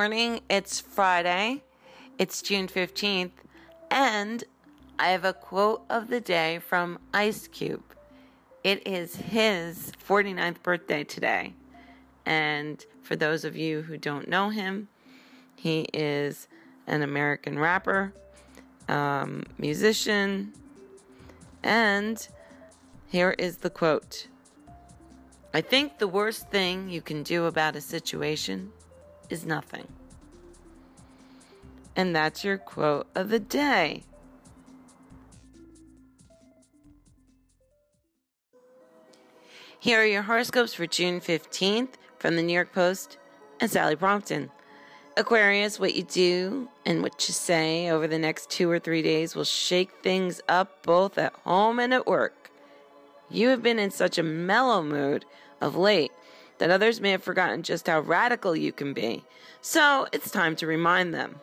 morning. It's Friday. It's June 15th. And I have a quote of the day from Ice Cube. It is his 49th birthday today. And for those of you who don't know him, he is an American rapper, um, musician, and here is the quote I think the worst thing you can do about a situation is nothing. And that's your quote of the day. Here are your horoscopes for June 15th from the New York Post and Sally Brompton. Aquarius, what you do and what you say over the next two or three days will shake things up both at home and at work. You have been in such a mellow mood of late that others may have forgotten just how radical you can be, so it's time to remind them.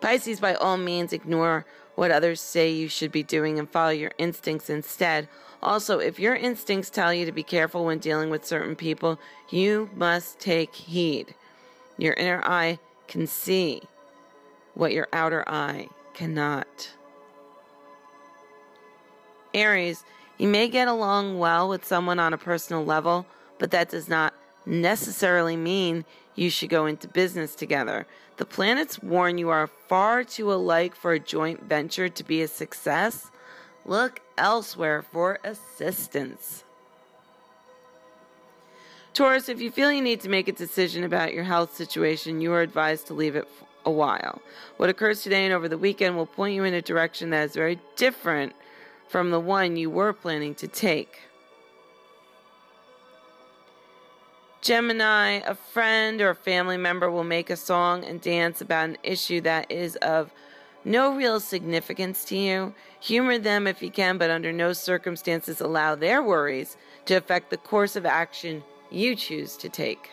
Pisces, by all means, ignore what others say you should be doing and follow your instincts instead. Also, if your instincts tell you to be careful when dealing with certain people, you must take heed. Your inner eye can see what your outer eye cannot. Aries, you may get along well with someone on a personal level, but that does not necessarily mean you should go into business together. The planets warn you are far too alike for a joint venture to be a success. Look elsewhere for assistance. Taurus, if you feel you need to make a decision about your health situation, you are advised to leave it a while. What occurs today and over the weekend will point you in a direction that is very different from the one you were planning to take. Gemini, a friend or a family member will make a song and dance about an issue that is of no real significance to you. Humor them if you can, but under no circumstances allow their worries to affect the course of action you choose to take.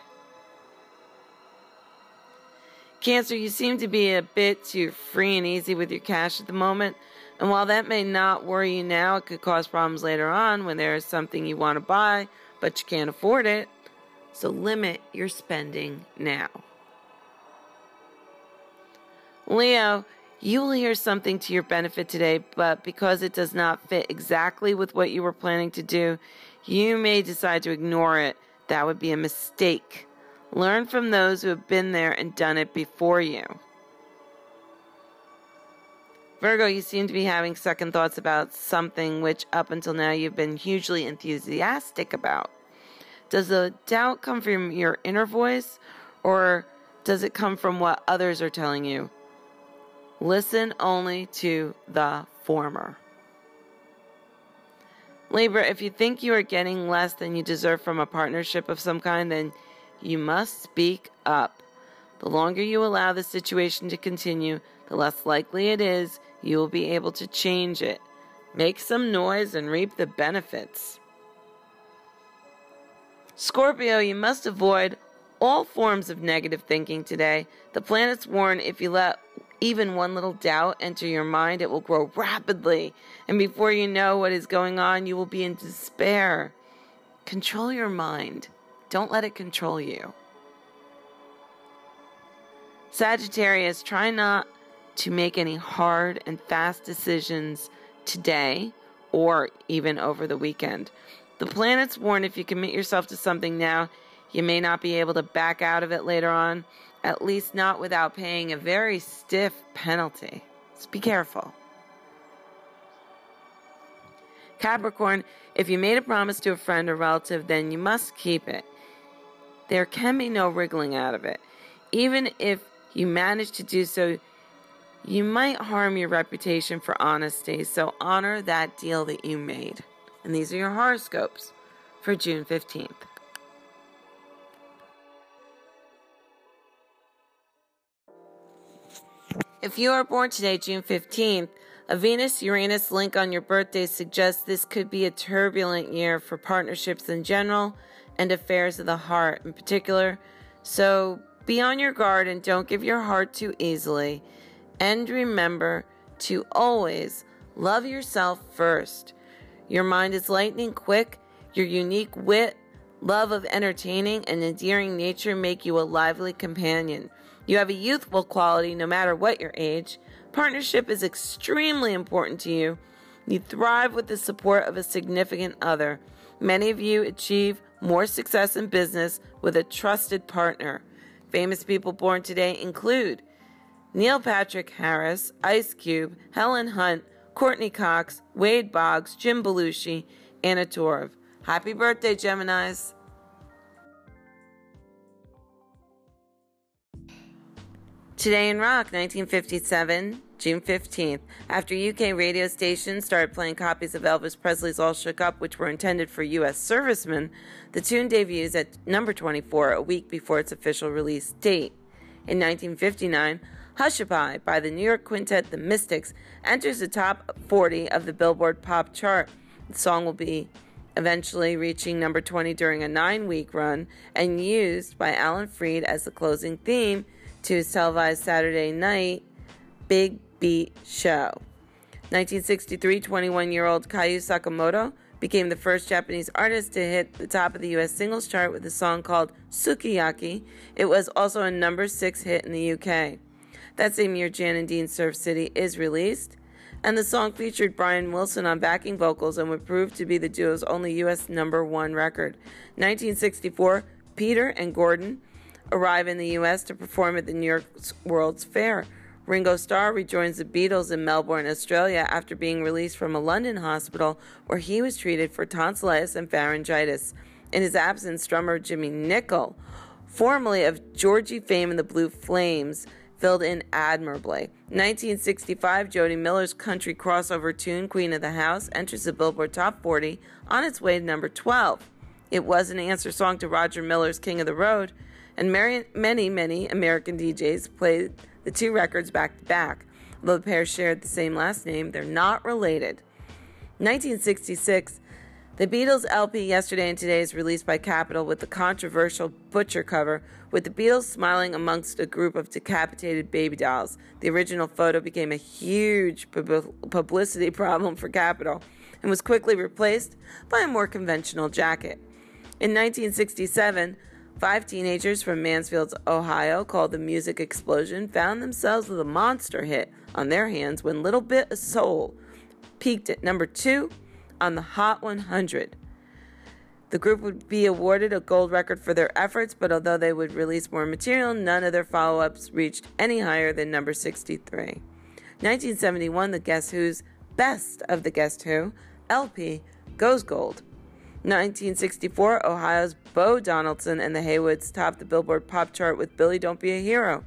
Cancer, you seem to be a bit too free and easy with your cash at the moment. And while that may not worry you now, it could cause problems later on when there is something you want to buy, but you can't afford it. So limit your spending now. Leo, you will hear something to your benefit today, but because it does not fit exactly with what you were planning to do, you may decide to ignore it. That would be a mistake. Learn from those who have been there and done it before you. Virgo, you seem to be having second thoughts about something which up until now you've been hugely enthusiastic about. Does the doubt come from your inner voice or does it come from what others are telling you? Listen only to the former. Libra, if you think you are getting less than you deserve from a partnership of some kind, then you must speak up. The longer you allow the situation to continue, the less likely it is you will be able to change it. Make some noise and reap the benefits. Scorpio, you must avoid all forms of negative thinking today. The planets warn if you let even one little doubt enter your mind, it will grow rapidly. And before you know what is going on, you will be in despair. Control your mind, don't let it control you. Sagittarius, try not to make any hard and fast decisions today or even over the weekend. The planets warn if you commit yourself to something now, you may not be able to back out of it later on, at least not without paying a very stiff penalty. So be careful. Capricorn, if you made a promise to a friend or relative, then you must keep it. There can be no wriggling out of it. Even if you manage to do so, you might harm your reputation for honesty, so honor that deal that you made. And these are your horoscopes for June 15th. If you are born today, June 15th, a Venus Uranus link on your birthday suggests this could be a turbulent year for partnerships in general and affairs of the heart in particular. So be on your guard and don't give your heart too easily. And remember to always love yourself first. Your mind is lightning quick, your unique wit Love of entertaining and endearing nature make you a lively companion. You have a youthful quality no matter what your age. Partnership is extremely important to you. You thrive with the support of a significant other. Many of you achieve more success in business with a trusted partner. Famous people born today include Neil Patrick Harris, Ice Cube, Helen Hunt, Courteney Cox, Wade Boggs, Jim Belushi, Anna Torv. Happy birthday, Geminis. Today in Rock, 1957, June 15th. After UK radio stations started playing copies of Elvis Presley's All Shook Up, which were intended for U.S. servicemen, the tune debuts at number 24 a week before its official release date. In 1959, Hushabye by the New York quintet The Mystics enters the top 40 of the Billboard Pop chart. The song will be eventually reaching number 20 during a nine week run and used by Alan Freed as the closing theme to his televised Saturday night Big Beat Show. 1963, 21 year old Kyu Sakamoto became the first Japanese artist to hit the top of the US singles chart with a song called Sukiyaki. It was also a number six hit in the UK. That same year, Jan and Dean Surf City is released, and the song featured Brian Wilson on backing vocals and would prove to be the duo's only US number one record. 1964, Peter and Gordon arrive in the US to perform at the New York World's Fair. Ringo Starr rejoins the Beatles in Melbourne, Australia after being released from a London hospital where he was treated for tonsillitis and pharyngitis. In his absence, drummer Jimmy Nicol, formerly of Georgie Fame and the Blue Flames, filled in admirably. 1965, Jody Miller's country crossover tune, Queen of the House, enters the Billboard Top 40 on its way to number 12. It was an answer song to Roger Miller's King of the Road, and many, many American DJs played the two records back to back. Although the pair shared the same last name, they're not related. 1966, the Beatles LP Yesterday and Today is released by Capitol with the controversial Butcher cover, with the Beatles smiling amongst a group of decapitated baby dolls. The original photo became a huge publicity problem for Capitol and was quickly replaced by a more conventional jacket. In 1967, Five teenagers from Mansfield, Ohio, called the Music Explosion, found themselves with a monster hit on their hands when Little Bit of Soul peaked at number two on the Hot 100. The group would be awarded a gold record for their efforts, but although they would release more material, none of their follow ups reached any higher than number 63. 1971, the Guess Who's Best of the Guess Who LP goes gold. 1964, Ohio's Bo Donaldson and the Haywoods topped the Billboard pop chart with Billy Don't Be a Hero,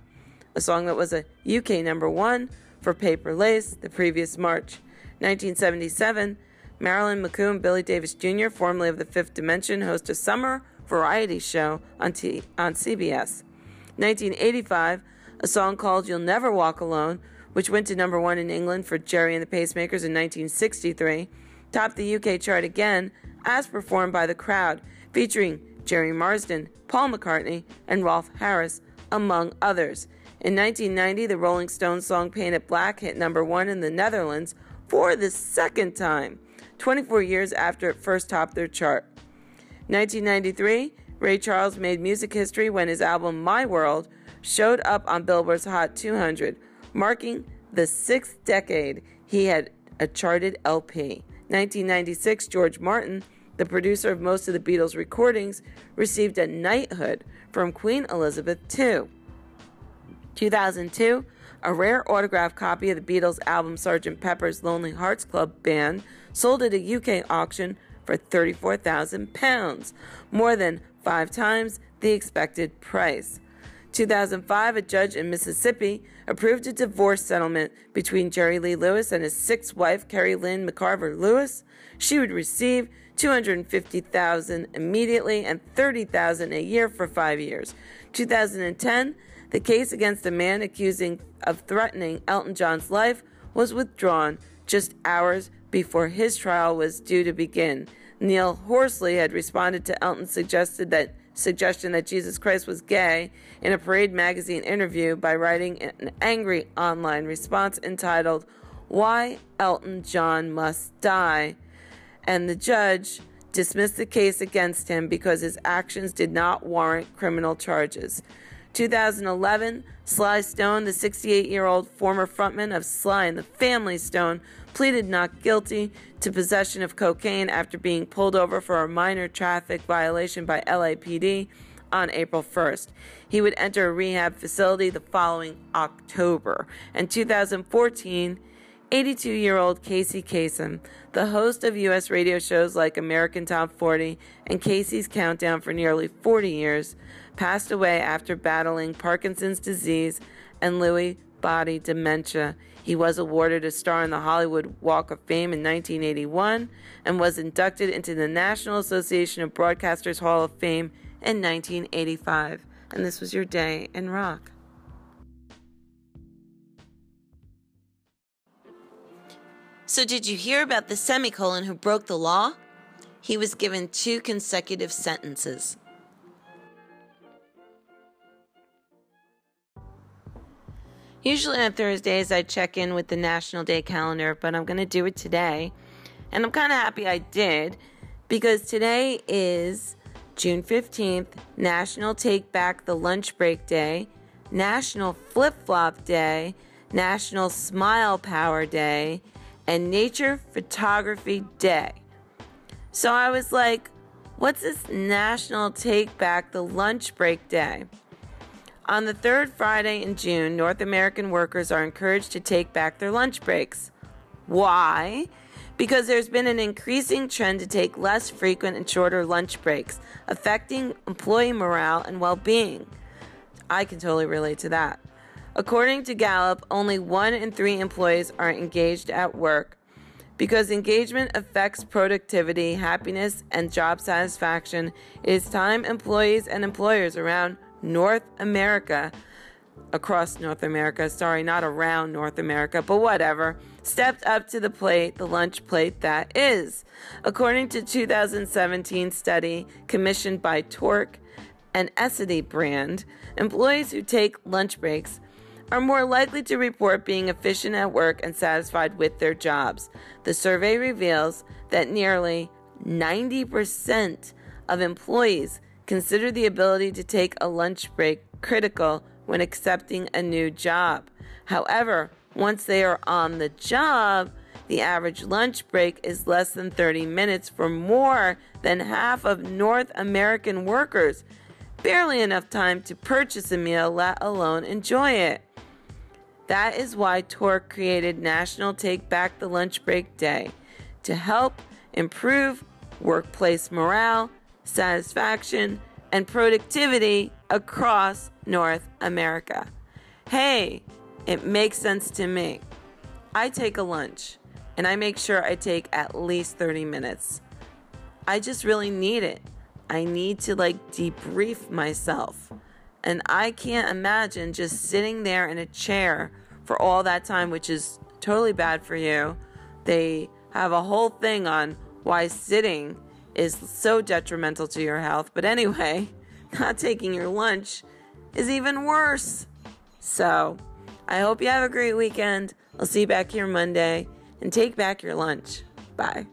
a song that was a UK number one for Paper Lace the previous March. 1977, Marilyn McCoo and Billy Davis Jr., formerly of the Fifth Dimension, host a summer variety show on, T- on CBS. 1985, a song called You'll Never Walk Alone, which went to number one in England for Gerry and the Pacemakers in 1963, topped the UK chart again as performed by the crowd, featuring Gerry Marsden, Paul McCartney, and Rolf Harris, among others. In 1990, the Rolling Stones song Paint It Black hit number one in the Netherlands for the second time, 24 years after it first topped their chart. 1993, Ray Charles made music history when his album My World showed up on Billboard's Hot 200, marking the sixth decade he had a charted LP. 1996, George Martin, the producer of most of the Beatles' recordings, received a knighthood from Queen Elizabeth II. 2002, a rare autographed copy of the Beatles' album Sgt. Pepper's Lonely Hearts Club Band sold at a UK auction for £34,000, more than five times the expected price. 2005, a judge in Mississippi approved a divorce settlement between Jerry Lee Lewis and his sixth wife, Kerrie Lynn McCarver Lewis. She would receive 250,000 immediately and 30,000 a year for 5 years. 2010, the case against a man accusing of threatening Elton John's life was withdrawn just hours before his trial was due to begin. Neal Horsley had responded to Elton's suggested that suggestion that Jesus Christ was gay in a Parade magazine interview by writing an angry online response entitled, Why Elton John Must Die. And the judge dismissed the case against him because his actions did not warrant criminal charges. 2011, Sly Stone, the 68 year old former frontman of Sly and the Family Stone, pleaded not guilty to possession of cocaine after being pulled over for a minor traffic violation by LAPD on April 1st. He would enter a rehab facility the following October. In 2014, 82 year old Casey Kasem, the host of U.S. radio shows like American Top 40 and Casey's Countdown for nearly 40 years, passed away after battling Parkinson's disease and Lewy body dementia. He was awarded a star in the Hollywood Walk of Fame in 1981 and was inducted into the National Association of Broadcasters Hall of Fame in 1985. And this was your day in rock. So, did you hear about the semicolon who broke the law? He was given two consecutive sentences. Usually on Thursdays, I check in with the National Day calendar, but I'm going to do it today. And I'm kind of happy I did because today is June 15th, National Take Back the Lunch Break Day, National Flip Flop Day, National Smile Power Day, and Nature Photography Day. So I was like, what's this National Take Back the Lunch Break Day? On the third Friday in June, North American workers are encouraged to take back their lunch breaks. Why? Because there's been an increasing trend to take less frequent and shorter lunch breaks, affecting employee morale and well being. I can totally relate to that. According to Gallup, only one in three employees are engaged at work. Because engagement affects productivity, happiness, and job satisfaction, it is time employees and employers around North America, across North America, sorry, not around North America, but whatever, stepped up to the plate, the lunch plate that is. According to 2017 study commissioned by Tork an Essity brand, employees who take lunch breaks are more likely to report being efficient at work and satisfied with their jobs. The survey reveals that nearly 90% of employees Consider the ability to take a lunch break critical when accepting a new job. However, once they are on the job, the average lunch break is less than 30 minutes for more than half of North American workers. Barely enough time to purchase a meal, let alone enjoy it. That is why Tork created National Take Back the Lunch Break Day to help improve workplace morale satisfaction, and productivity across North America. Hey, it makes sense to me. I take a lunch and I make sure I take at least 30 minutes. I just really need it. I need to like debrief myself. And I can't imagine just sitting there in a chair for all that time, which is totally bad for you. They have a whole thing on why sitting is so detrimental to your health. But anyway, not taking your lunch is even worse. So, I hope you have a great weekend. I'll see you back here Monday and take back your lunch. Bye.